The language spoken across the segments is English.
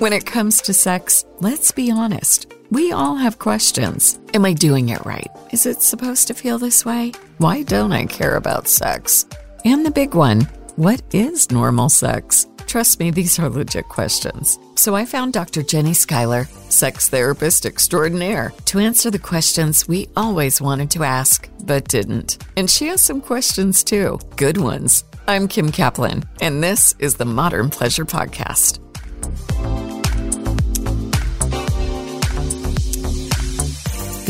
When it comes to sex, let's be honest. We all have questions. Am I doing it right? Is it supposed to feel this way? Why don't I care about sex? And the big one what is normal sex? Trust me, these are legit questions. So I found Dr. Jeni Schuyler, sex therapist extraordinaire, to answer the questions we always wanted to ask, but didn't. And she has some questions too, good ones. I'm Kim Kaplan, and this is the Modern Pleasure Podcast.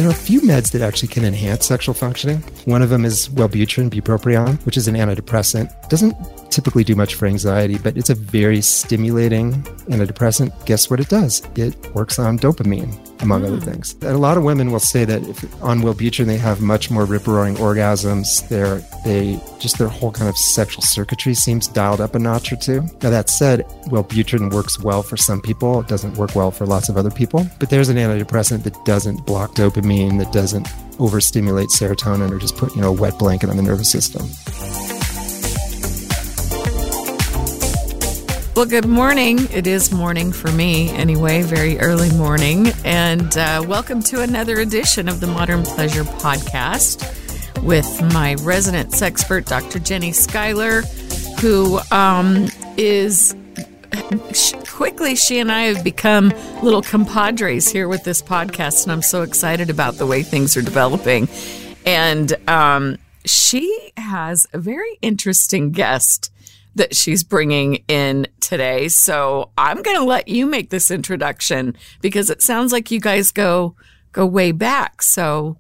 There are a few meds that actually can enhance sexual functioning. One of them is Wellbutrin, bupropion, which is an antidepressant. Doesn't typically do much for anxiety, but it's a very stimulating antidepressant. Guess what it does? It works on dopamine, among mm. other hmm. things. And a lot of women will say that if on Wellbutrin they have much more rip-roaring orgasms. They're, they just their whole kind of sexual circuitry seems dialed up a notch or two. Now that said, Wellbutrin works well for some people. It doesn't work well for lots of other people. But there's an antidepressant that doesn't block dopamine, that doesn't overstimulate serotonin or just put you know a wet blanket on the nervous system. Well, good morning. It is morning for me, anyway, very early morning. And uh, welcome to another edition of the Modern Pleasure Podcast with my resident expert, Dr. Jeni Schuyler, who um, is quickly, she and I have become little compadres here with this podcast. And I'm so excited about the way things are developing. And um, she has a very interesting guest that she's bringing in today. So I'm going to let you make this introduction because it sounds like you guys go go way back. So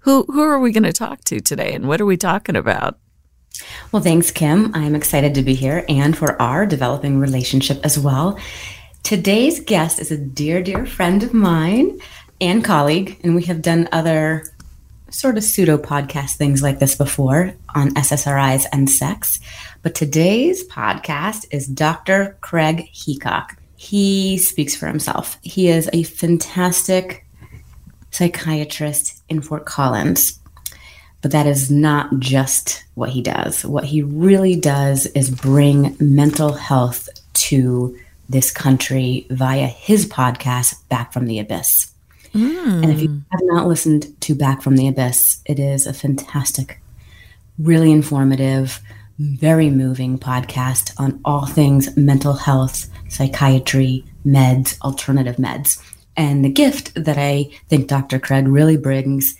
who who are we going to talk to today and what are we talking about? Well, thanks Kim. I'm excited to be here and for our developing relationship as well. Today's guest is a dear dear friend of mine and colleague and we have done other sort of pseudo podcast things like this before on SSRIs and sex. But today's podcast is Dr. Craig Heacock. He speaks for himself. He is a fantastic psychiatrist in Fort Collins. But that is not just what he does. What he really does is bring mental health to this country via his podcast, Back from the Abyss. Mm. And if you have not listened to Back from the Abyss, it is a fantastic, really informative, very moving podcast on all things mental health, psychiatry, meds, alternative meds. And the gift that I think Dr. Craig really brings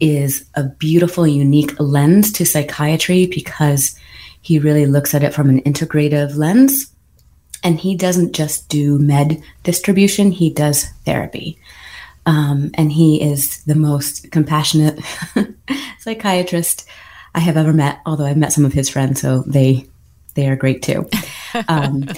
is a beautiful, unique lens to psychiatry because he really looks at it from an integrative lens. And he doesn't just do med distribution, he does therapy. Um, and he is the most compassionate psychiatrist I have ever met. Although I've met some of his friends, so they they are great too. Um,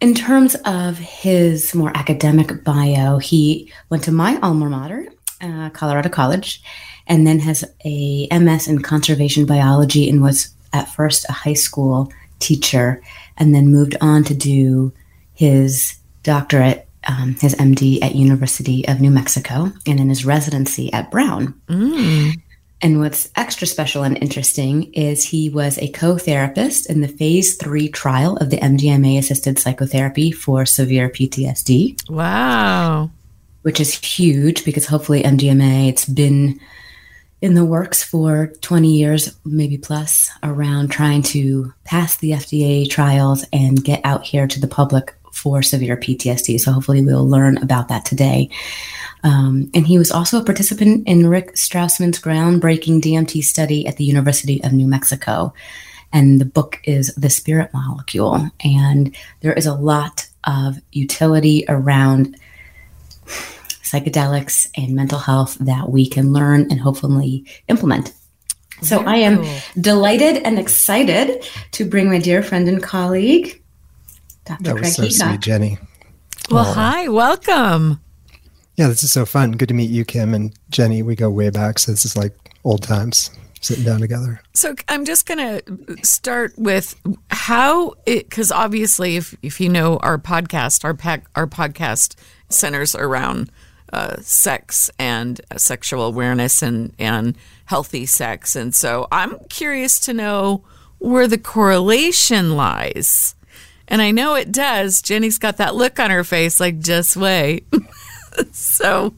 in terms of his more academic bio, he went to my alma mater, uh, Colorado College, and then has a MS in conservation biology and was at first a high school teacher, and then moved on to do his doctorate um, his MD at University of New Mexico and in his residency at Brown. Mm. And what's extra special and interesting is he was a co-therapist in the phase three trial of the MDMA assisted psychotherapy for severe PTSD. Wow. Which is huge because hopefully MDMA, it's been in the works for 20 years, maybe plus, around trying to pass the FDA trials and get out here to the public for severe PTSD. So hopefully we'll learn about that today. Um, and he was also a participant in Rick Strassman's groundbreaking DMT study at the University of New Mexico. And the book is The Spirit Molecule. And there is a lot of utility around psychedelics and mental health that we can learn and hopefully implement. So Very I am cool. delighted and excited to bring my dear friend and colleague, Dr. That was Craig so sweet, Jeni. Well, oh. hi, welcome. Yeah, this is so fun. Good to meet you, Kim and Jeni. We go way back, so this is like old times sitting down together. So I'm just going to start with how it because obviously, if if you know our podcast, our pack, our podcast centers around uh, sex and uh, sexual awareness and and healthy sex, and so I'm curious to know where the correlation lies And I know it does. Jeni's got that look on her face like, just wait. so.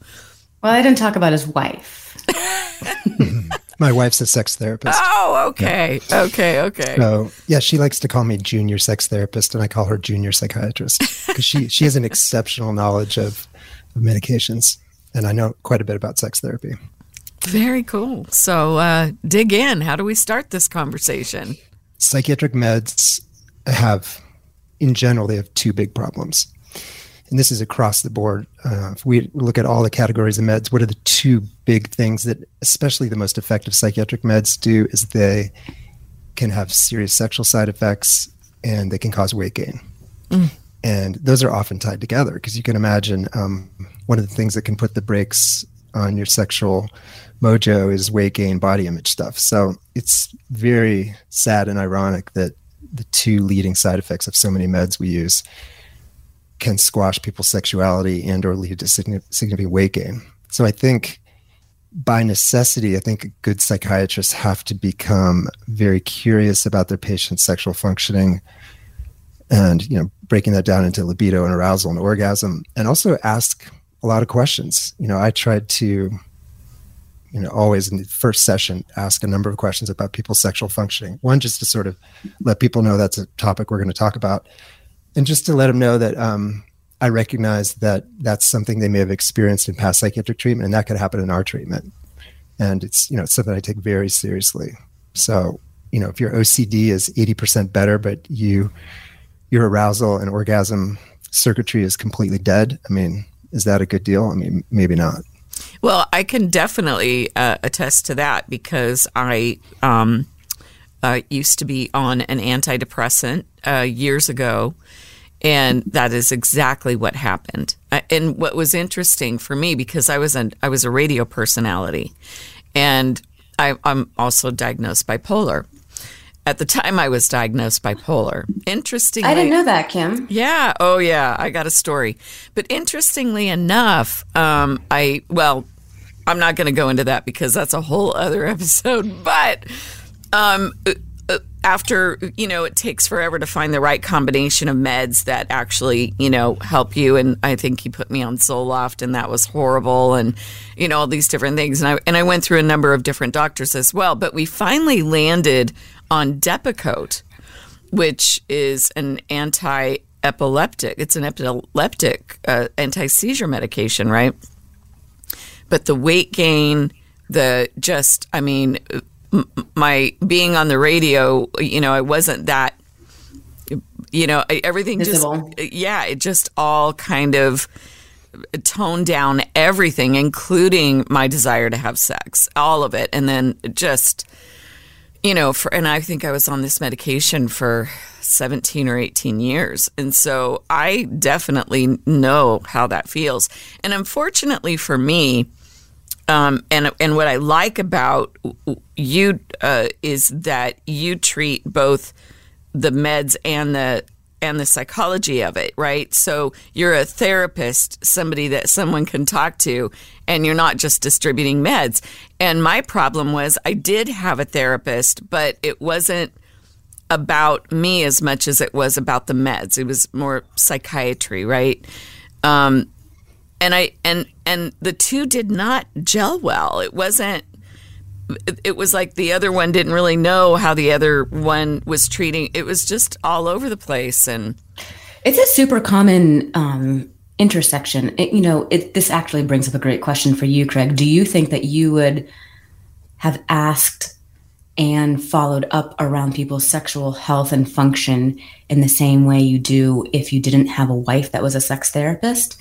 Well, I didn't talk about his wife. My wife's a sex therapist. Oh, okay. Okay, okay. So, yeah, she likes to call me junior sex therapist, and I call her junior psychiatrist because she, she has an exceptional knowledge of, of medications. And I know quite a bit about sex therapy. Very cool. So, uh, dig in. How do we start this conversation? Psychiatric meds have, in general, they have two big problems and this is across the board. Uh, if we look at all the categories of meds, what are the two big things that, especially the most effective psychiatric meds, do is they can have serious sexual side effects and they can cause weight gain. Mm. And those are often tied together because you can imagine um, one of the things that can put the brakes on your sexual mojo is weight gain, body image stuff. So it's very sad and ironic that the two leading side effects of so many meds we use can squash people's sexuality and or lead to significant weight gain. So I think by necessity, I think good psychiatrists have to become very curious about their patient's sexual functioning and, you know, breaking that down into libido and arousal and orgasm and also ask a lot of questions. You know, I tried to, you know, always in the first session ask a number of questions about people's sexual functioning. One, just to sort of let people know that's a topic we're going to talk about and just to let them know that um, I recognize that that's something they may have experienced in past psychiatric treatment, and that could happen in our treatment. And it's you know it's something I take very seriously. So you know if your OCD is eighty percent better, but you your arousal and orgasm circuitry is completely dead, I mean, is that a good deal? I mean, maybe not. Well, I can definitely uh, attest to that because I um, uh, used to be on an antidepressant uh, years ago and that is exactly what happened. And what was interesting for me because I was an I was a radio personality, and I, I'm also diagnosed bipolar. At the time, I was diagnosed bipolar. Interestingly, I didn't know that, Kim. Yeah. Oh, yeah. I got a story. But interestingly enough, um, I well, I'm not going to go into that because that's a whole other episode. But um, after you know it takes forever to find the right combination of meds that actually you know help you. And i think he put me on zoloft and that was horrible and you know all these different things. And i and i went through a number of different doctors as well. But we finally landed on depakote which is an anti epileptic it's an epileptic uh, anti-seizure medication right? But the weight gain the just i mean my being on the radio, you know, I wasn't that, you know, everything Visible. just, yeah, it just all kind of toned down everything, including my desire to have sex, all of it. And then just, you know, for, and I think I was on this medication for 17 or 18 years. And so I definitely know how that feels. And unfortunately for me, um, and and what I like about you uh, is that you treat both the meds and the and the psychology of it, right? So you're a therapist, somebody that someone can talk to, and you're not just distributing meds. And my problem was I did have a therapist, but it wasn't about me as much as it was about the meds. It was more psychiatry, right? Um, and I and and the two did not gel well. It wasn't. It, was like the other one didn't really know how the other one was treating. It was just all over the place, and it's a super common um, intersection. It, you know, it, this actually brings up a great question for you, Craig. Do you think that you would have asked and followed up around people's sexual health and function in the same way you do if you didn't have a wife that was a sex therapist?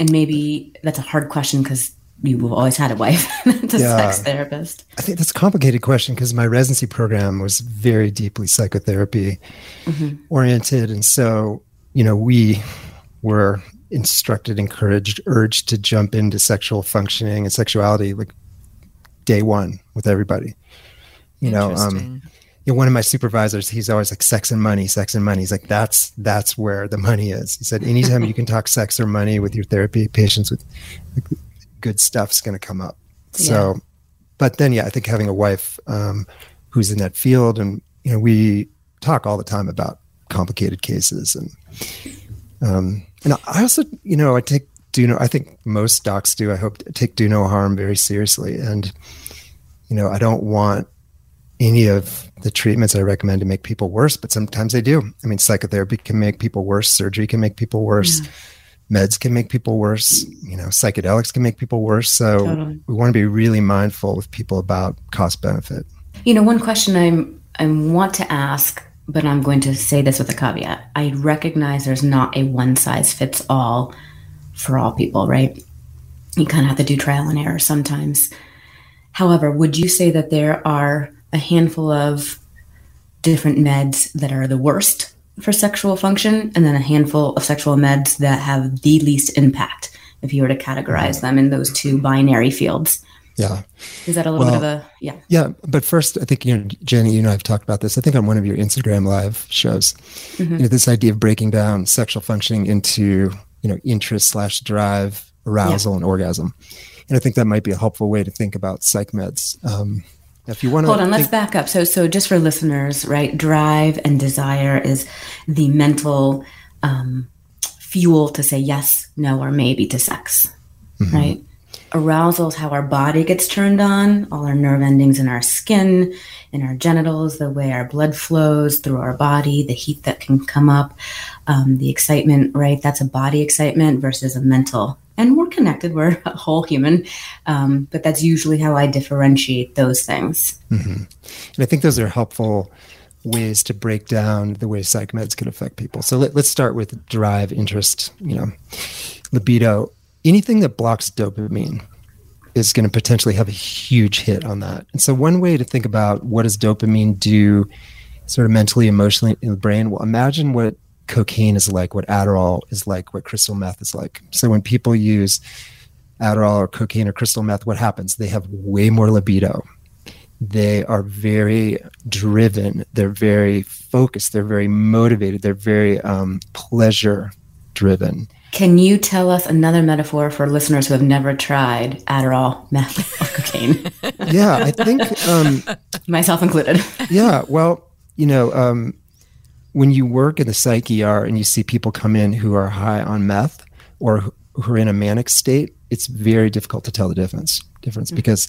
And maybe that's a hard question because you've always had a wife that's a yeah. sex therapist. I think that's a complicated question because my residency program was very deeply psychotherapy mm-hmm. oriented. And so, you know, we were instructed, encouraged, urged to jump into sexual functioning and sexuality like day one with everybody. You know, um, you know, one of my supervisors, he's always like sex and money, sex and money. He's like, that's that's where the money is. He said, anytime you can talk sex or money with your therapy patients, with like, good stuff's going to come up. Yeah. So, but then yeah, I think having a wife um, who's in that field, and you know, we talk all the time about complicated cases. And um, and I also, you know, I take do no. I think most docs do. I hope take do no harm very seriously. And you know, I don't want any of the treatments I recommend to make people worse, but sometimes they do. I mean, psychotherapy can make people worse, surgery can make people worse. Mm meds can make people worse you know psychedelics can make people worse so totally. we want to be really mindful with people about cost benefit you know one question i'm i want to ask but i'm going to say this with a caveat i recognize there's not a one size fits all for all people right you kind of have to do trial and error sometimes however would you say that there are a handful of different meds that are the worst for sexual function and then a handful of sexual meds that have the least impact if you were to categorize them in those two binary fields. Yeah. Is that a little well, bit of a yeah. yeah but first i think you know jeni you know i've talked about this. I think on one of your instagram live shows mm-hmm. you know this idea of breaking down sexual functioning into you know interest slash drive arousal yeah. and orgasm. And i think that might be a helpful way to think about psych meds. Um, if you want to hold on, let's back up. So, so just for listeners, right? Drive and desire is the mental um, fuel to say yes, no, or maybe to sex, mm-hmm. right? Arousal is how our body gets turned on, all our nerve endings in our skin, in our genitals, the way our blood flows through our body, the heat that can come up, um, the excitement, right? That's a body excitement versus a mental and we're connected. We're a whole human, um, but that's usually how I differentiate those things. Mm-hmm. And I think those are helpful ways to break down the way psych meds can affect people. So let, us start with drive, interest, you know, libido. Anything that blocks dopamine is going to potentially have a huge hit on that. And so one way to think about what does dopamine do sort of mentally, emotionally in the brain, well, imagine what cocaine is like, what Adderall is like, what crystal meth is like. So when people use Adderall or cocaine or crystal meth, what happens? They have way more libido. They are very driven. They're very focused. They're very motivated. They're very um, pleasure driven. Can you tell us another metaphor for listeners who have never tried Adderall, meth, or cocaine? yeah, I think um, myself included. yeah, well, you know, um, when you work in the psych ER and you see people come in who are high on meth or who are in a manic state, it's very difficult to tell the difference. Difference mm-hmm. because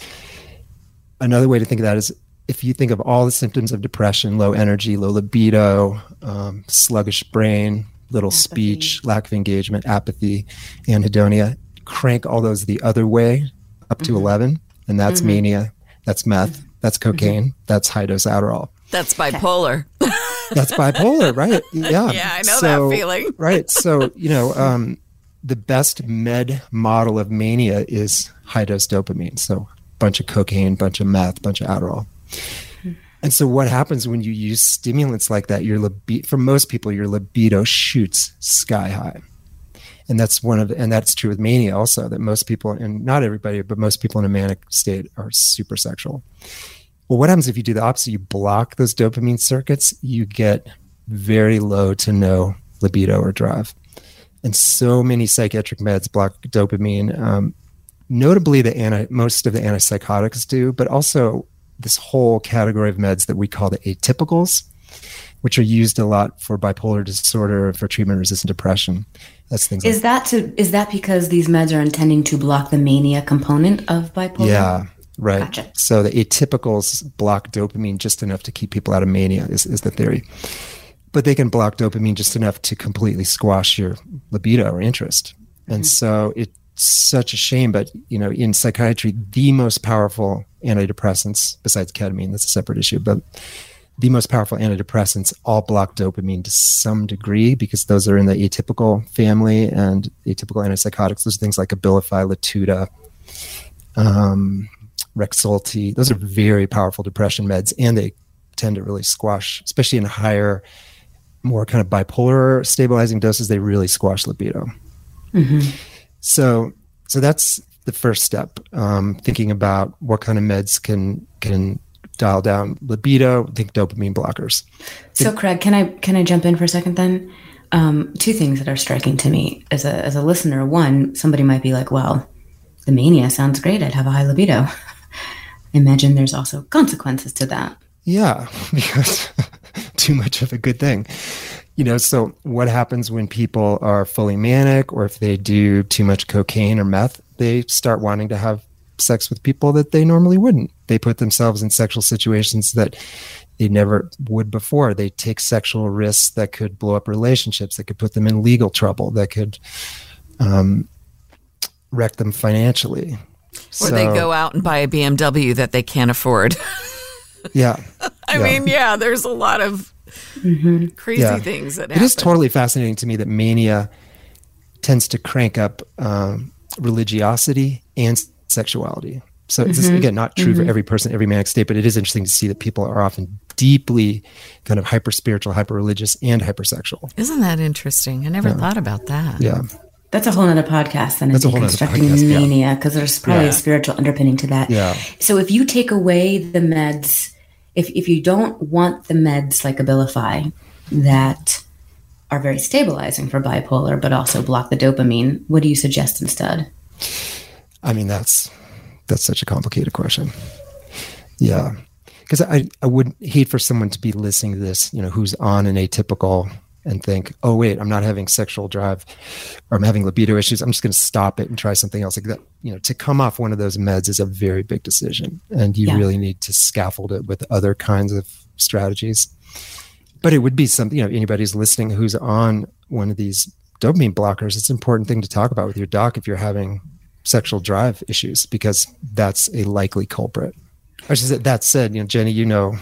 another way to think of that is if you think of all the symptoms of depression, low energy, low libido, um, sluggish brain, little apathy. speech, lack of engagement, apathy, anhedonia, crank all those the other way up to mm-hmm. 11, and that's mm-hmm. mania, that's meth, mm-hmm. that's cocaine, mm-hmm. that's high dose Adderall. That's bipolar. That's bipolar, right? Yeah. Yeah, I know so, that feeling. right. So, you know, um, the best med model of mania is high dose dopamine. So, bunch of cocaine, bunch of meth, bunch of Adderall. And so, what happens when you use stimulants like that? Your libido, for most people, your libido shoots sky high, and that's one of, the, and that's true with mania also. That most people, and not everybody, but most people in a manic state are super sexual. Well, what happens if you do the opposite? You block those dopamine circuits, you get very low to no libido or drive. And so many psychiatric meds block dopamine. Um, notably, the anti, most of the antipsychotics do, but also this whole category of meds that we call the atypicals, which are used a lot for bipolar disorder, for treatment-resistant depression. That's things. Is like that to? Is that because these meds are intending to block the mania component of bipolar? Yeah, Right. Gotcha. So the atypicals block dopamine just enough to keep people out of mania is, is the theory. But they can block dopamine just enough to completely squash your libido or interest. Mm-hmm. And so it's such a shame, but you know, in psychiatry, the most powerful antidepressants, besides ketamine, that's a separate issue, but the most powerful antidepressants all block dopamine to some degree because those are in the atypical family and atypical antipsychotics. Those are things like Abilify, Latuda, um, Rexulti. Those are very powerful depression meds, and they tend to really squash, especially in higher, more kind of bipolar stabilizing doses. They really squash libido. Mm-hmm. So, so that's the first step. Um, thinking about what kind of meds can can dial down libido. Think dopamine blockers. So, Craig, can I can I jump in for a second then? Um, two things that are striking to me as a as a listener. One, somebody might be like, "Well, the mania sounds great. I'd have a high libido." imagine there's also consequences to that. Yeah, because too much of a good thing. you know, so what happens when people are fully manic or if they do too much cocaine or meth, they start wanting to have sex with people that they normally wouldn't. They put themselves in sexual situations that they never would before. They take sexual risks that could blow up relationships, that could put them in legal trouble, that could um, wreck them financially. Or so, they go out and buy a BMW that they can't afford. yeah. I yeah. mean, yeah, there's a lot of mm-hmm. crazy yeah. things that happen. It is totally fascinating to me that mania tends to crank up um, religiosity and sexuality. So mm-hmm. it's again not true mm-hmm. for every person, every manic state, but it is interesting to see that people are often deeply kind of hyper spiritual, hyper religious, and hypersexual. Isn't that interesting? I never yeah. thought about that. Yeah. That's a whole other podcast then. That's a whole constructing mania because there's probably yeah. a spiritual underpinning to that. Yeah. So if you take away the meds, if if you don't want the meds like Abilify that are very stabilizing for bipolar, but also block the dopamine, what do you suggest instead? I mean, that's that's such a complicated question. Yeah, because I I would hate for someone to be listening to this, you know, who's on an atypical and think, oh wait, I'm not having sexual drive, or I'm having libido issues. I'm just going to stop it and try something else like that. You know, to come off one of those meds is a very big decision, and you yeah. really need to scaffold it with other kinds of strategies. But it would be something. You know, anybody's listening who's on one of these dopamine blockers. It's an important thing to talk about with your doc if you're having sexual drive issues because that's a likely culprit. I should say, that said, you know, Jeni, you know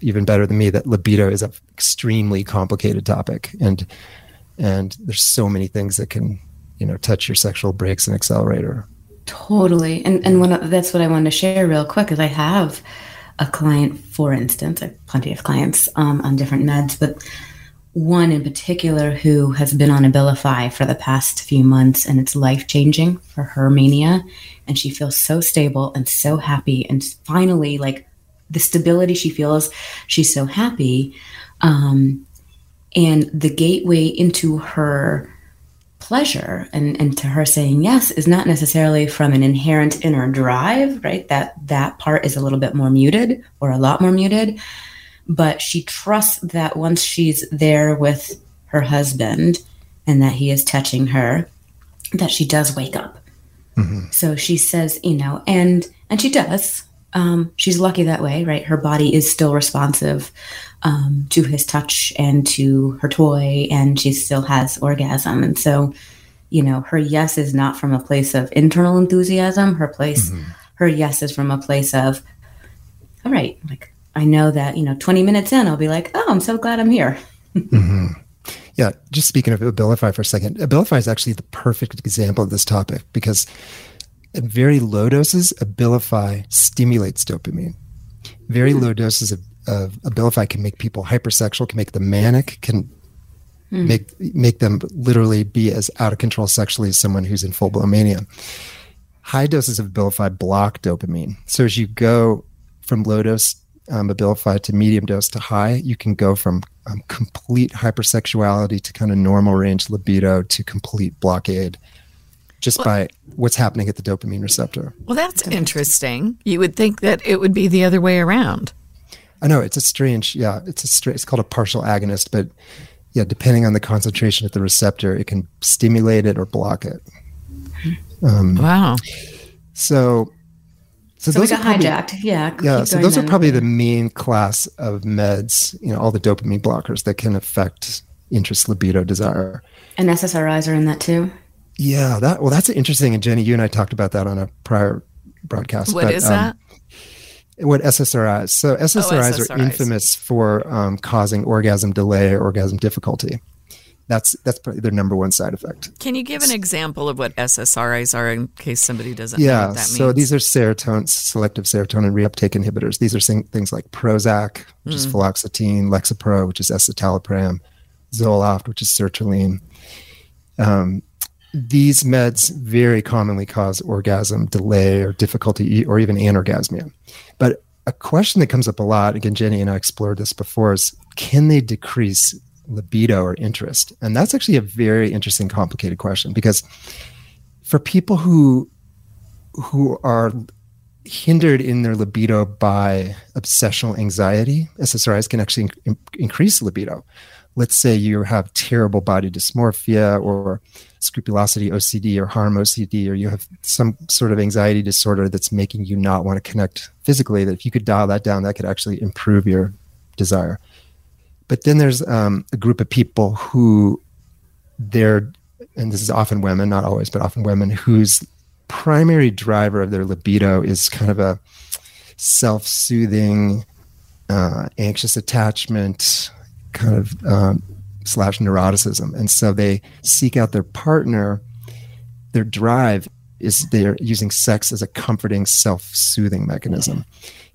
even better than me that libido is an extremely complicated topic. And and there's so many things that can you know touch your sexual brakes and accelerator totally. And and one of, that's what i wanted to share real quick is i have a client for instance i have plenty of clients um, on different meds but one in particular who has been on abilify for the past few months and it's life changing for her mania. And she feels so stable and so happy. And finally like the stability she feels. She's so happy. Um, and the gateway into her pleasure and, and to her saying yes is not necessarily from an inherent inner drive, right? That that part is a little bit more muted or a lot more muted. But she trusts that once she's there with her husband and that he is touching her, that she does wake up. Mm-hmm. So she says, you know, and and she does um, she's lucky that way, right? Her body is still responsive um, to his touch and to her toy, and she still has orgasm. And so, you know, her yes is not from a place of internal enthusiasm. Her place, mm-hmm. her yes is from a place of, all right, like I know that you know, twenty minutes in, I'll be like, oh, I'm so glad I'm here. mm-hmm. Yeah, just speaking of Abilify for a second, Abilify is actually the perfect example of this topic because at very low doses, Abilify stimulates dopamine. Very mm. low doses of, of Abilify can make people hypersexual, can make them manic, can mm. make make them literally be as out of control sexually as someone who's in full blown mania. High doses of Abilify block dopamine. So as you go from low dose um, Abilify to medium dose to high, you can go from um, complete hypersexuality to kind of normal range libido to complete blockade just well, by what's happening at the dopamine receptor. Well, that's interesting. You would think that it would be the other way around. I know it's a strange, yeah, it's a strange, it's called a partial agonist, but yeah, depending on the concentration at the receptor, it can stimulate it or block it. Um, wow. So, so, so those we got probably, hijacked. Yeah. Yeah. So those are probably the main class of meds, you know, all the dopamine blockers that can affect interest, libido, desire. And SSRIs are in that too. Yeah, that well, that's interesting. And Jeni, you and I talked about that on a prior broadcast. What but, is um, that? what SSRIs? So SSRIs, oh, SSRIs. are infamous for um, causing orgasm delay or orgasm difficulty. That's that's probably their number one side effect. Can you give an example of what SSRIs are in case somebody doesn't yeah, know what that means? So these are serotonin selective serotonin reuptake inhibitors. These are things like Prozac, which mm. is fluoxetine, Lexapro, which is escitalopram, Zoloft, which is sertraline. Um, these meds very commonly cause orgasm delay or difficulty or even anorgasmia. But a question that comes up a lot, again, Jeni and I explored this before, is can they decrease libido or interest? And that's actually a very interesting, complicated question because for people who who are hindered in their libido by obsessional anxiety, SSRIs can actually in- increase libido let's say you have terrible body dysmorphia or scrupulosity OCD or harm OCD, or you have some sort of anxiety disorder that's making you not want to connect physically, that if you could dial that down, that could actually improve your desire. But then there's um, a group of people who they're, and this is often women, not always, but often women, whose primary driver of their libido is kind of a self soothing, uh, anxious attachment, kind of um, slash neuroticism. And so they seek out their partner. Their drive is they're using sex as a comforting, self soothing mechanism.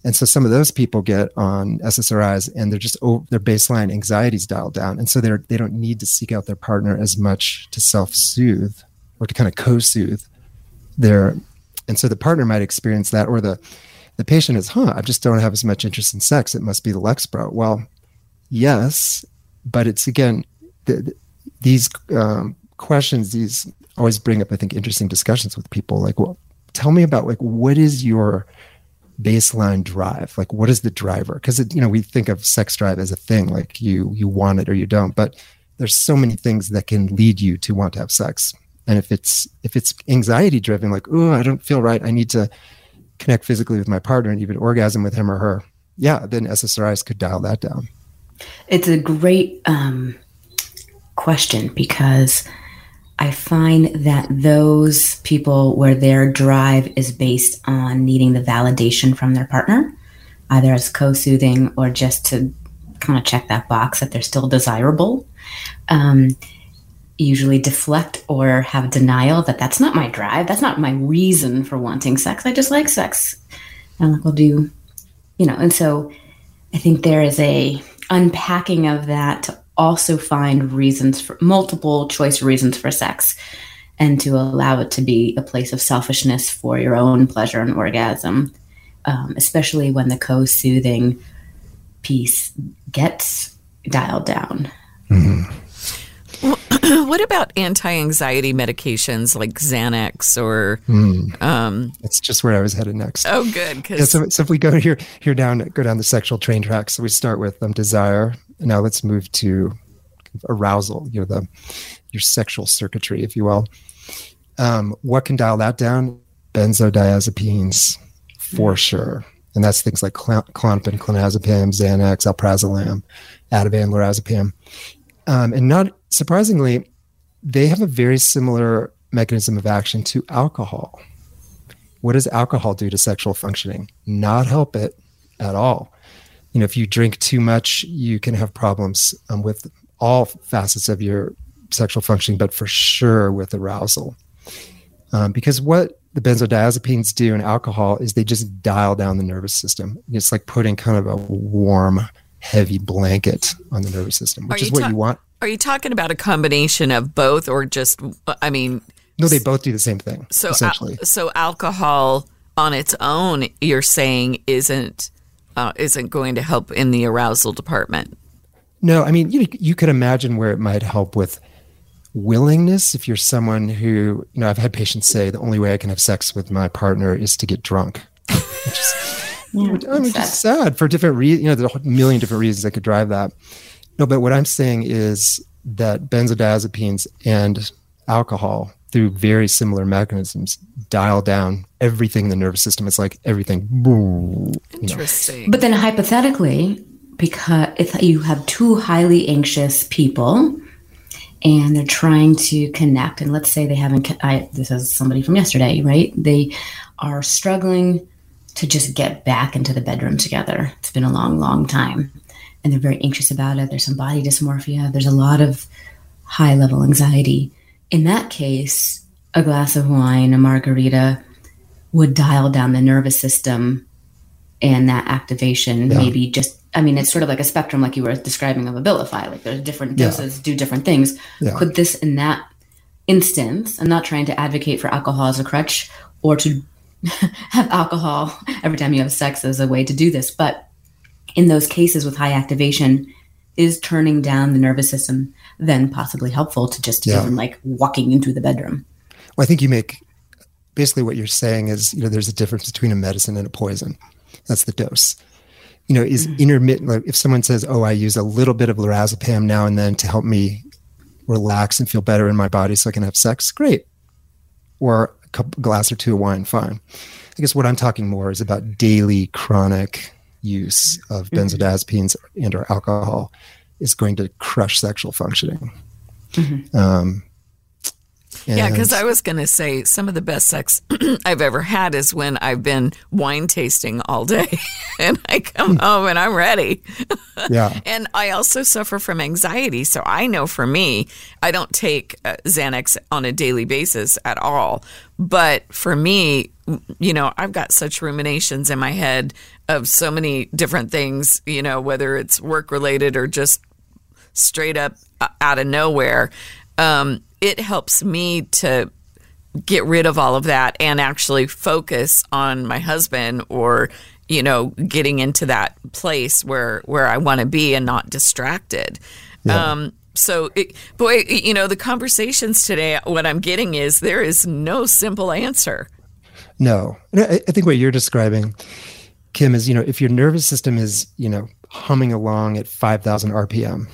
And so some of those people get on SSRIs and they're just oh, their baseline anxiety is dialed down. And so they're they don't need to seek out their partner as much to self soothe or to kind of co soothe their and so the partner might experience that or the the patient is, huh, I just don't have as much interest in sex. It must be the Lexapro. Well, yes, but it's again, the, the, these um, questions, these always bring up, I think, interesting discussions with people. Like, well, tell me about like what is your baseline drive? Like, what is the driver? Because you know, we think of sex drive as a thing, like you you want it or you don't, but there's so many things that can lead you to want to have sex. And if it's if it's anxiety driven, like, oh, I don't feel right, I need to connect physically with my partner and even orgasm with him or her, yeah, then SSRIs could dial that down. It's a great um, question because I find that those people where their drive is based on needing the validation from their partner, either as co soothing or just to kind of check that box that they're still desirable, um, usually deflect or have denial that that's not my drive. That's not my reason for wanting sex. I just like sex. And like, I'll do, you know, and so I think there is a unpacking of that to also find reasons for multiple choice reasons for sex and to allow it to be a place of selfishness for your own pleasure and orgasm, um, especially when the co soothing piece gets dialed down. Mm-hmm. What about anti-anxiety medications like Xanax or? Mm. Um, That's just where I was headed next. Oh, good. Yeah, so, so, if we go here, here down, go down the sexual train track. So we start with um, desire. Now let's move to arousal. You know, the your sexual circuitry, if you will. Um, what can dial that down? Benzodiazepines, for mm. sure. And that's things like Klonopin, clonazepam, Xanax, alprazolam, Ativan, lorazepam. Um, and not surprisingly, they have a very similar mechanism of action to alcohol. What does alcohol do to sexual functioning? Not help it at all. You know, if you drink too much, you can have problems um, with all facets of your sexual functioning, but for sure with arousal. Um, because what the benzodiazepines do in alcohol is they just dial down the nervous system. It's like putting kind of a warm heavy blanket on the nervous system, which is what ta- you want. Are you talking about a combination of both, or just? I mean, no, they both do the same thing. So, essentially, al- so alcohol on its own, you're saying isn't uh, isn't going to help in the arousal department. No, I mean you you could imagine where it might help with willingness if you're someone who you know I've had patients say the only way I can have sex with my partner is to get drunk. Which is, yeah, I mean, it's sad for different reasons. You know, there's a million different reasons that could drive that. No, but what I'm saying is that benzodiazepines and alcohol, through very similar mechanisms, dial down everything in the nervous system. It's like everything. Interesting. But then hypothetically, because if you have two highly anxious people and they're trying to connect, and let's say they haven't, I, this is somebody from yesterday, right? They are struggling to just get back into the bedroom together. It's been a long, long time. And they're very anxious about it. There's some body dysmorphia. There's a lot of high level anxiety. In that case, a glass of wine, a margarita would dial down the nervous system and that activation yeah. maybe just I mean, it's sort of like a spectrum, like you were describing of Abilify. Like there's different doses, yeah. do different things. Yeah. Could this, in that instance, I'm not trying to advocate for alcohol as a crutch or to have alcohol every time you have sex as a way to do this. But in those cases with high activation, is turning down the nervous system then possibly helpful to just yeah. even like walking into the bedroom? Well, I think you make basically what you're saying is, you know, there's a difference between a medicine and a poison. That's the dose. you know, is mm-hmm. intermittent. Like if someone says, "Oh, I use a little bit of lorazepam now and then to help me relax and feel better in my body, so I can have sex," great. Or a glass or two of wine, fine. I guess what I'm talking more is about daily chronic use of mm-hmm. benzodiazepines and or alcohol is going to crush sexual functioning. Mm-hmm. Um, yeah, because I was going to say some of the best sex I've ever had is when I've been wine tasting all day and I come hmm. home and I'm ready. Yeah. and I also suffer from anxiety. So I know for me, I don't take uh, Xanax on a daily basis at all. But for me, you know, I've got such ruminations in my head of so many different things, you know, whether it's work related or just straight up uh, out of nowhere. Um, it helps me to get rid of all of that and actually focus on my husband or you know getting into that place where where I want to be and not distracted. Yeah. Um, so, it, boy, you know, the conversations today, what I'm getting is there is no simple answer. No. I think what you're describing, Kim, is, you know, if your nervous system is, you know, humming along at 5,000 RPM,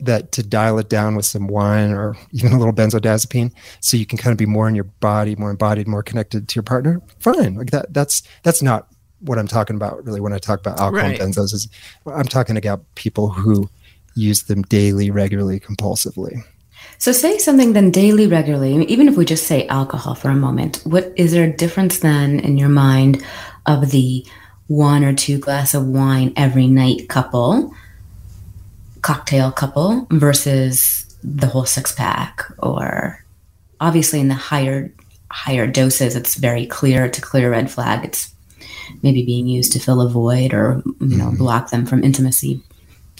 that to dial it down with some wine or even a little benzodiazepine so you can kind of be more in your body more embodied more connected to your partner fine like that that's that's not what i'm talking about really when i talk about alcohol right. and benzos is i'm talking about people who use them daily regularly compulsively so say something then daily regularly even if we just say alcohol for a moment what is there a difference then in your mind of the one or two glass of wine every night couple cocktail couple versus the whole six pack or obviously in the higher higher doses it's very clear to clear red flag. It's maybe being used to fill a void or you know mm-hmm. block them from intimacy.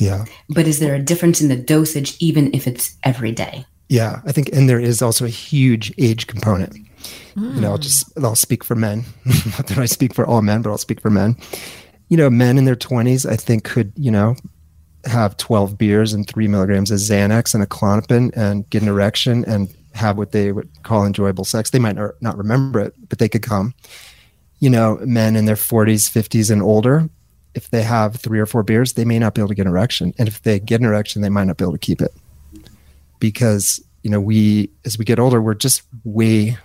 Yeah. But is there a difference in the dosage even if it's every day? Yeah i think and there is also a huge age component. Mm. you know i'll just i'll speak for men. Not that i speak for all men but i'll speak for men. You know men in their 20s i think could you know have 12 beers and three milligrams of Xanax and a Klonopin and get an erection and have what they would call enjoyable sex. They might not remember it, but they could come. You know, men in their 40s, 50s, and older, if they have three or four beers, they may not be able to get an erection. And if they get an erection, they might not be able to keep it. Because, you know, we, as we get older, we're just way,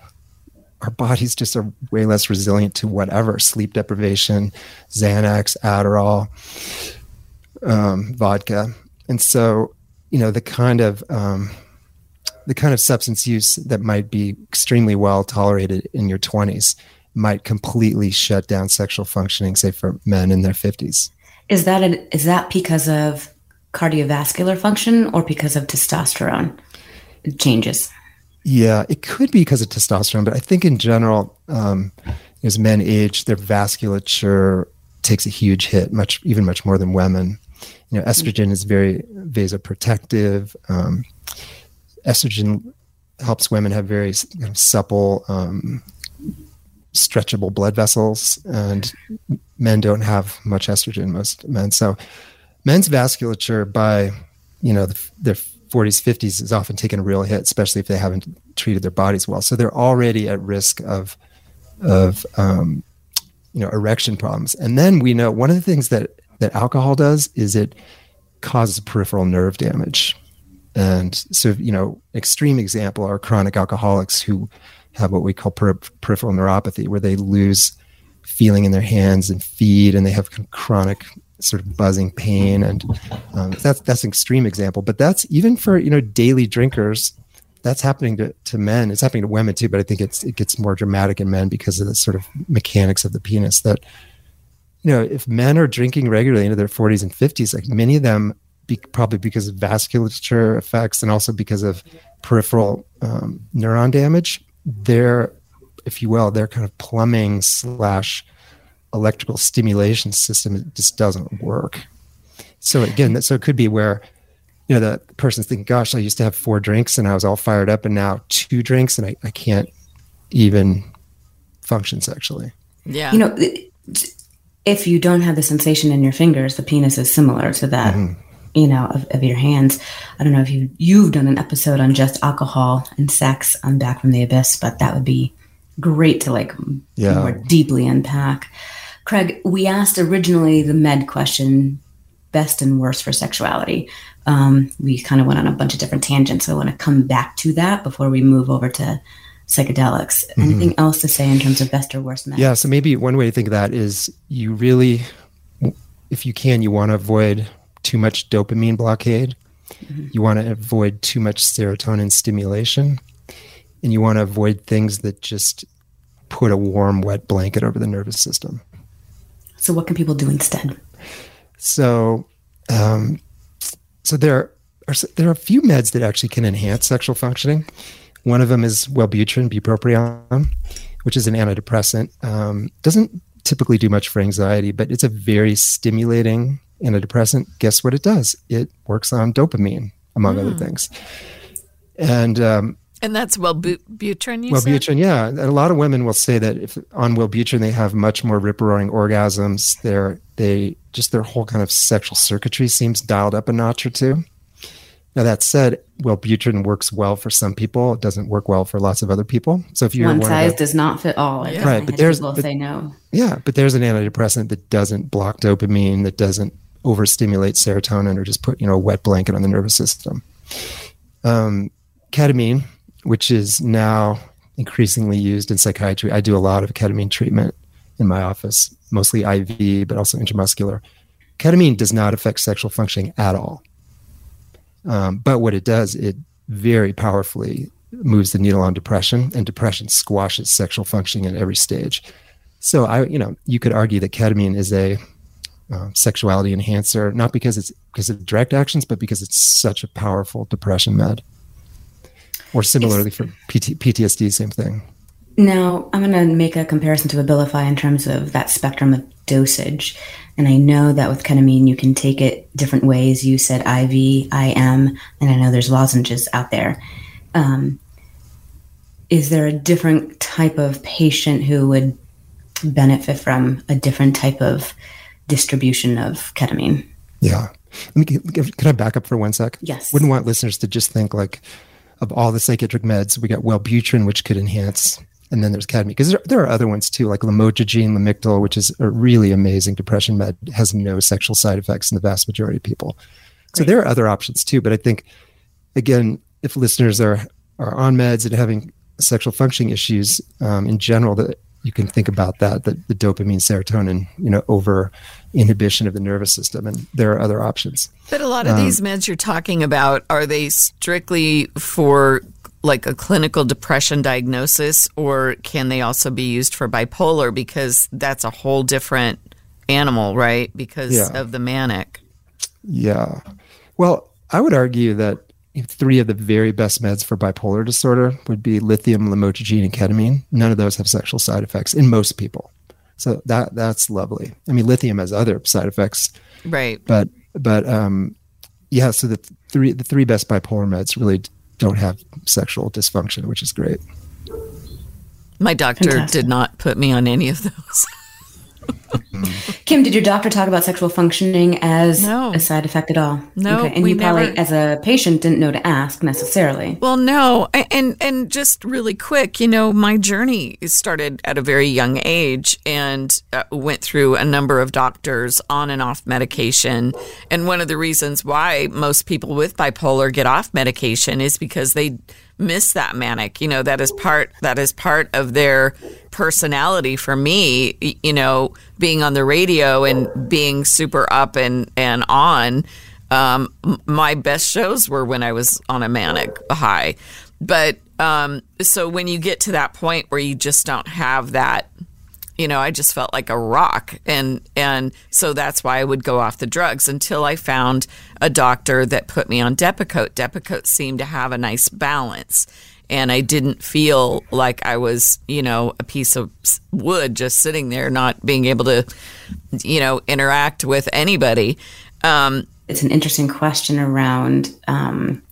our bodies just are way less resilient to whatever sleep deprivation, Xanax, Adderall um, vodka, and so you know the kind of um, the kind of substance use that might be extremely well tolerated in your 20s might completely shut down sexual functioning, say for men in their 50s. Is that an, is that because of cardiovascular function or because of testosterone changes? Yeah, it could be because of testosterone, but I think in general, um, as men age, their vasculature takes a huge hit, much even much more than women. You know, estrogen is very vasoprotective. Um, estrogen helps women have very you know, supple, um, stretchable blood vessels, and men don't have much estrogen. Most men, so men's vasculature by you know the, their 40s, 50s is often taking a real hit, especially if they haven't treated their bodies well. So they're already at risk of of um, you know erection problems. And then we know one of the things that that alcohol does is it causes peripheral nerve damage. And so, you know, extreme example are chronic alcoholics who have what we call per- peripheral neuropathy, where they lose feeling in their hands and feet, and they have chronic sort of buzzing pain. And um, that's that's an extreme example. But that's even for you know daily drinkers. That's happening to, to men. It's happening to women too, but I think it's it gets more dramatic in men because of the sort of mechanics of the penis that you know, if men are drinking regularly into their 40s and 50s, like many of them, be, probably because of vasculature effects and also because of peripheral um, neuron damage, their, if you will, their kind of plumbing slash electrical stimulation system just doesn't work. So again, so it could be where, you know, the person's thinking, gosh, I used to have four drinks and I was all fired up and now two drinks and I, I can't even function sexually. Yeah. You know, if you don't have the sensation in your fingers, the penis is similar to that, mm-hmm. you know, of, of, your hands. I don't know if you you've done an episode on just alcohol and sex on Back from the Abyss, but that would be great to like yeah. more deeply unpack. Craig, we asked originally the med question best and worst for sexuality. Um, we kind of went on a bunch of different tangents. So I want to come back to that before we move over to psychedelics. Mm-hmm. Anything else to say in terms of best or worst med? Yeah. So maybe one way to think of that is you really, if you can, you want to avoid too much dopamine blockade. Mm-hmm. You want to avoid too much serotonin stimulation. And you want to avoid things that just put a warm, wet blanket over the nervous system. So, what can people do instead? So, um, so there are there are a few meds that actually can enhance sexual functioning. One of them is Wellbutrin, bupropion, which is an antidepressant. Um, doesn't typically do much for anxiety, but it's a very stimulating antidepressant. Guess what it does? It works on dopamine, among mm. other hmm. things. And um, and that's Wellbutrin. You Wellbutrin, said? yeah. A lot of women will say that if on Wellbutrin they have much more rip roaring orgasms. They're they just their whole kind of sexual circuitry seems dialed up a notch or two. Now that said, well, Wellbutrin works well for some people. It doesn't work well for lots of other people. So if you're one, one size the, does not fit all, yeah. right? But there's people but, say no. Yeah, but there's an antidepressant that doesn't block dopamine, that doesn't overstimulate serotonin, or just put you know a wet blanket on the nervous system. Um, ketamine which is now increasingly used in psychiatry. I do a lot of ketamine treatment in my office, mostly IV, but also intramuscular. Ketamine does not affect sexual functioning at all. Um, but what it does, it very powerfully moves the needle on depression, and depression squashes sexual functioning at every stage. So I, you know, you could argue that ketamine is a uh, sexuality enhancer, not because it's because of direct actions, but because it's such a powerful depression med. Or similarly for PT, PTSD, same thing. Now, I'm going to make a comparison to Abilify in terms of that spectrum of dosage. And I know that with ketamine, you can take it different ways. You said IV, IM, and I know there's lozenges out there. Um, is there a different type of patient who would benefit from a different type of distribution of ketamine? Yeah. Let me, can I back up for one sec? Yes. Wouldn't want listeners to just think like, of all the psychiatric meds, we got Wellbutrin, which could enhance, and then there's ketamine. Because there, there, are other ones too, like lamotrigine, Lamictal, which is a really amazing depression med, has no sexual side effects in the vast majority of people. Great. So there are other options too. But I think, again, if listeners are are on meds and having sexual functioning issues um, in general, that you can think about that, the, the dopamine, serotonin, you know, over inhibition of the nervous system. And there are other options. But a lot of um, these meds you're talking about, are they strictly for like a clinical depression diagnosis, or can they also be used for bipolar? Because that's a whole different animal, right? Because yeah. of the manic. Yeah. Well, I would argue that three of the very best meds for bipolar disorder would be lithium, lamotrigine, and ketamine. None of those have sexual side effects in most people. So that that's lovely. I mean, lithium has other side effects, right? But but um, yeah. So the three the three best bipolar meds really don't have sexual dysfunction, which is great. My doctor Fantastic. did not put me on any of those. Kim, did your doctor talk about sexual functioning as no. a side effect at all? No, okay. and you probably, never... as a patient, didn't know to ask necessarily. Well, no, and and just really quick, you know, my journey started at a very young age and uh, went through a number of doctors on and off medication. And one of the reasons why most people with bipolar get off medication is because they miss that manic. You know, that is part that is part of their personality for me, you know, being on the radio and being super up and and on um, my best shows were when I was on a manic high. But um, so when you get to that point where you just don't have that you know, I just felt like a rock. And and so that's why I would go off the drugs until I found a doctor that put me on Depakote. Depakote seemed to have a nice balance. And I didn't feel like I was, you know, a piece of wood just sitting there, not being able to, you know, interact with anybody. Um, it's an interesting question around um,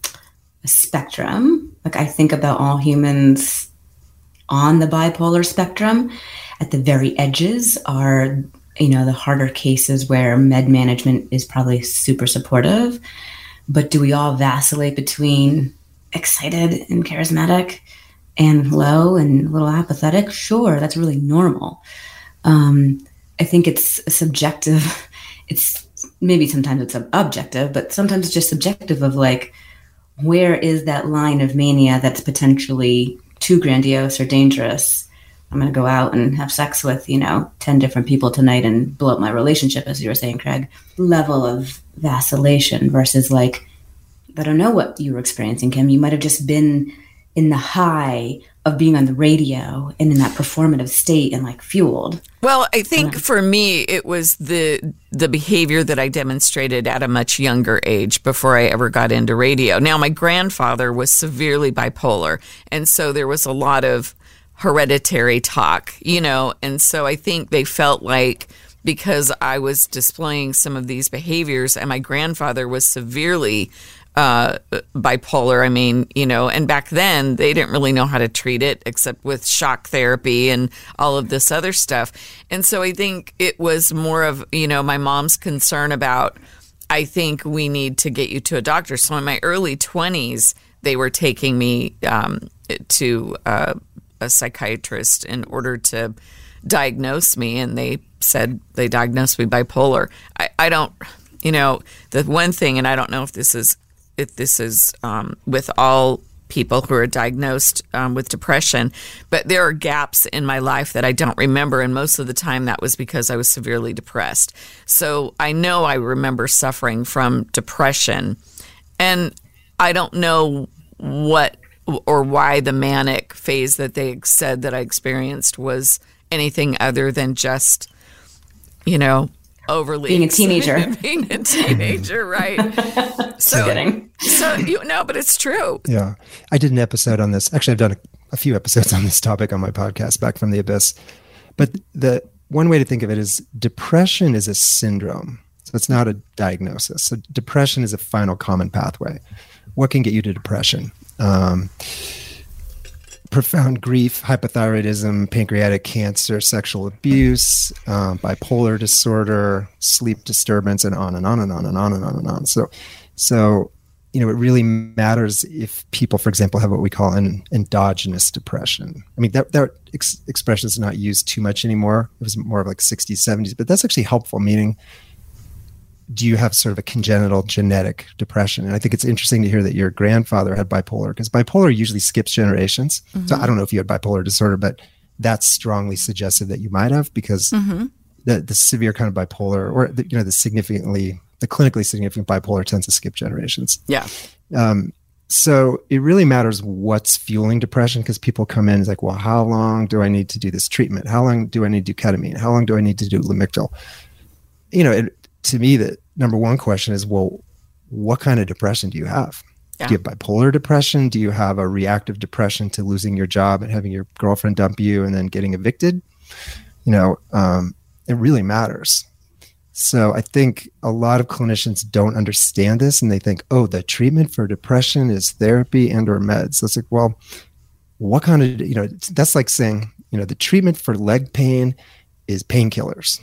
spectrum. Like I think about all humans on the bipolar spectrum at the very edges are you know the harder cases where med management is probably super supportive but do we all vacillate between excited and charismatic and low and a little apathetic sure that's really normal um, I think it's subjective. It's maybe sometimes it's objective, but sometimes it's just subjective of like, where is that line of mania that's potentially too grandiose or dangerous? I'm going to go out and have sex with, you know, 10 different people tonight and blow up my relationship, as you were saying, Craig. Level of vacillation versus like, I don't know what you were experiencing, Kim. You might have just been in the high of being on the radio and in that performative state and like fueled. Well, I think for me it was the the behavior that I demonstrated at a much younger age before I ever got into radio. Now my grandfather was severely bipolar and so there was a lot of hereditary talk, you know, and so I think they felt like because I was displaying some of these behaviors and my grandfather was severely uh, bipolar. I mean, you know, and back then they didn't really know how to treat it except with shock therapy and all of this other stuff. And so I think it was more of, you know, my mom's concern about, I think we need to get you to a doctor. So in my early 20s, they were taking me um, to uh, a psychiatrist in order to diagnose me. And they said they diagnosed me bipolar. I, I don't, you know, the one thing, and I don't know if this is this is um, with all people who are diagnosed um, with depression, but there are gaps in my life that I don't remember. And most of the time, that was because I was severely depressed. So I know I remember suffering from depression. And I don't know what or why the manic phase that they said that I experienced was anything other than just, you know, overly being a teenager. being a teenager, right? so, so you know, but it's true. Yeah, I did an episode on this. Actually, I've done a, a few episodes on this topic on my podcast, Back from the Abyss. But the one way to think of it is depression is a syndrome. So it's not a diagnosis. So depression is a final common pathway. What can get you to depression? Um, profound grief, hypothyroidism, pancreatic cancer, sexual abuse, um, bipolar disorder, sleep disturbance, and on and on and on and on and on and on. So, so you know, it really matters if people, for example, have what we call an endogenous depression. I mean, that, that ex- expression is not used too much anymore. It was more of like 60s, 70s, but that's actually helpful, meaning do you have sort of a congenital genetic depression? And I think it's interesting to hear that your grandfather had bipolar because bipolar usually skips generations. Mm-hmm. So I don't know if you had bipolar disorder, but that's strongly suggestive that you might have because mm-hmm. the, the severe kind of bipolar or the, you know the significantly the clinically significant bipolar tends to skip generations. Yeah. Um, so it really matters what's fueling depression because people come in and it's like, well, how long do I need to do this treatment? How long do I need to do ketamine? How long do I need to do Lamictal? You know, it, to me, the number one question is, well, what kind of depression do you have? Yeah. Do you have bipolar depression? Do you have a reactive depression to losing your job and having your girlfriend dump you and then getting evicted? You know, um, it really matters. So I think a lot of clinicians don't understand this and they think, oh, the treatment for depression is therapy and or meds. So it's like, well, what kind of, you know, that's like saying, you know, the treatment for leg pain is painkillers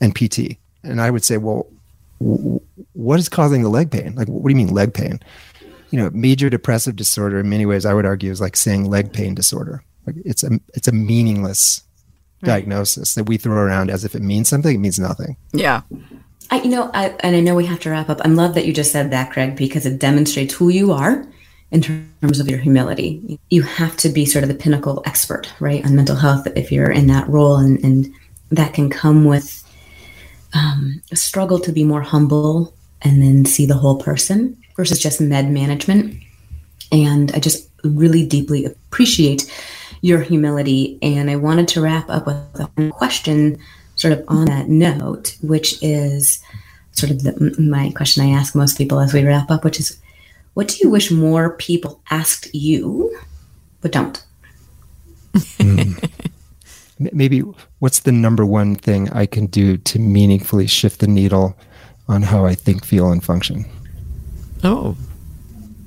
and PT. And I would say, well, w- what is causing the leg pain? Like, what do you mean leg pain? You know, major depressive disorder in many ways, I would argue, is like saying leg pain disorder. Like it's a it's a meaningless right. diagnosis that we throw around as if it means something. It means nothing. Yeah. I, you know, I, and I know we have to wrap up. I love that you just said that, Craig, because it demonstrates who you are in terms of your humility. You have to be sort of the pinnacle expert, right, on mental health if you're in that role, and, and that can come with um, struggle to be more humble and then see the whole person versus just med management. And I just really deeply appreciate your humility. And I wanted to wrap up with a question sort of on that note, which is sort of the, my question I ask most people as we wrap up, which is what do you wish more people asked you but don't? mm maybe what's the number one thing I can do to meaningfully shift the needle on how I think, feel, and function? Oh,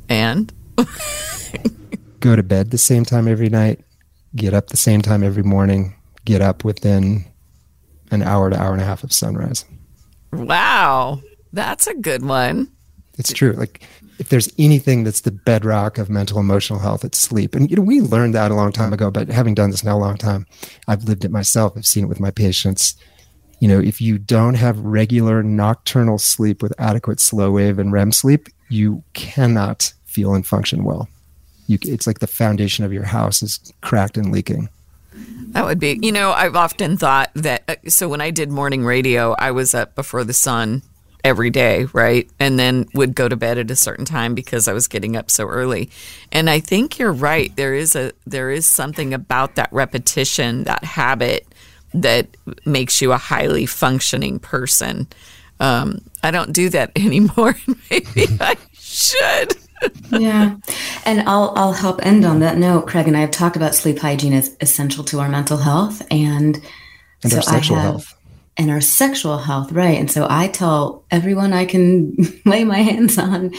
and go to bed the same time every night, get up the same time every morning, get up within an hour to hour and a half of sunrise. Wow, that's a good one. It's true. Like if there's anything that's the bedrock of mental emotional health, it's sleep. And you know, we learned that a long time ago, but having done this now a long time, I've lived it myself. I've seen it with my patients. you know, if you don't have regular nocturnal sleep with adequate slow wave and REM sleep, you cannot feel and function well. You, it's like the foundation of your house is cracked and leaking. That would be, you know, I've often thought that. Uh, so when I did morning radio, I was up before the sun every day, right? And then would go to bed at a certain time because I was getting up so early. And I think you're right. There is a there is something about that repetition, that habit that makes you a highly functioning person. Um, I don't do that anymore. Maybe I should. yeah. And I'll I'll help end on that note. Craig and I have talked about sleep hygiene as essential to our mental health and, and so our sexual have, health. And our sexual health, right. And so I tell everyone I can lay my hands on,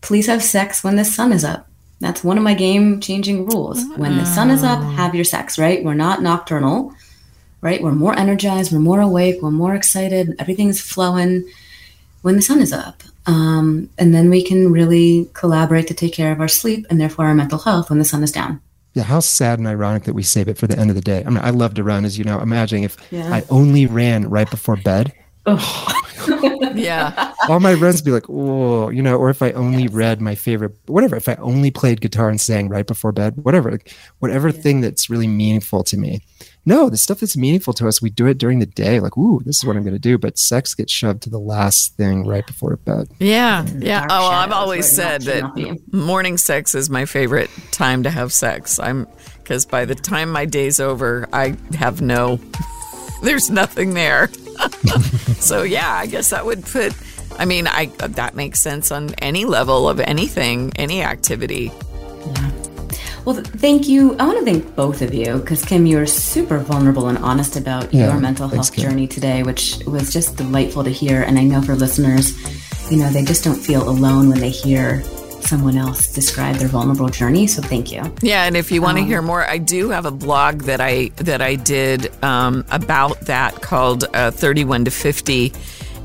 please have sex when the sun is up. That's one of my game changing rules. When the sun is up, ah. have your sex, right? We're not nocturnal, right? We're more energized, we're more awake, we're more excited, everything's flowing when the sun is up. Um, and then we can really collaborate to take care of our sleep and therefore our mental health when the sun is down. Yeah, how sad and ironic that we save it for the end of the day. I mean, I love to run, as you know. Imagine if yeah. I only ran right before bed. Oh. yeah. All my runs be like, oh, you know, or if I only yes. read my favorite, whatever, if I only played guitar and sang right before bed, whatever, like whatever yeah. thing that's really meaningful to me. No, the stuff that's meaningful to us, we do it during the day. Like, ooh, this is what I'm going to do. But sex gets shoved to the last thing right before bed. Yeah, yeah. Oh, well, I've always said that morning sex is my favorite time to have sex. I'm because by the time my day's over, I have no. There's nothing there. so yeah, I guess that would put. I mean, I that makes sense on any level of anything, any activity. Yeah. Well, thank you. I want to thank both of you because Kim, you were super vulnerable and honest about yeah, your mental health thanks, journey today, which was just delightful to hear. And I know for listeners, you know, they just don't feel alone when they hear someone else describe their vulnerable journey. So thank you. Yeah, and if you want to um, hear more, I do have a blog that I that I did um, about that called uh, Thirty One to Fifty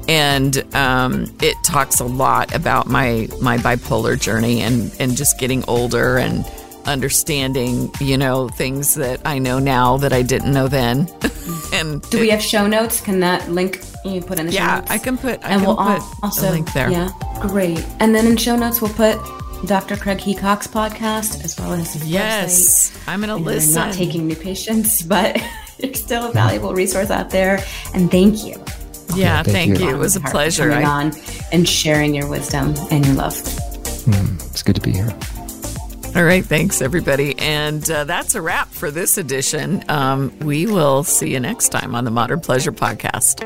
and um, it talks a lot about my my bipolar journey and and just getting older and understanding, you know, things that I know now that I didn't know then. and do we have show notes? Can that link you put in the yeah, show notes? I can put. I and can we'll put also link there. Yeah, great. And then in show notes we'll put Dr. Craig Heacock's podcast as well as his yes, website. I'm going to listen. Not taking new patients, but it's still a valuable resource out there. And thank you. Yeah, thank, thank you. you. It was a pleasure. Coming I... on and sharing your wisdom and your love. Mm, it's good to be here. All right. Thanks, everybody. And uh, that's a wrap for this edition. Um, we will see you next time on the Modern Pleasure Podcast.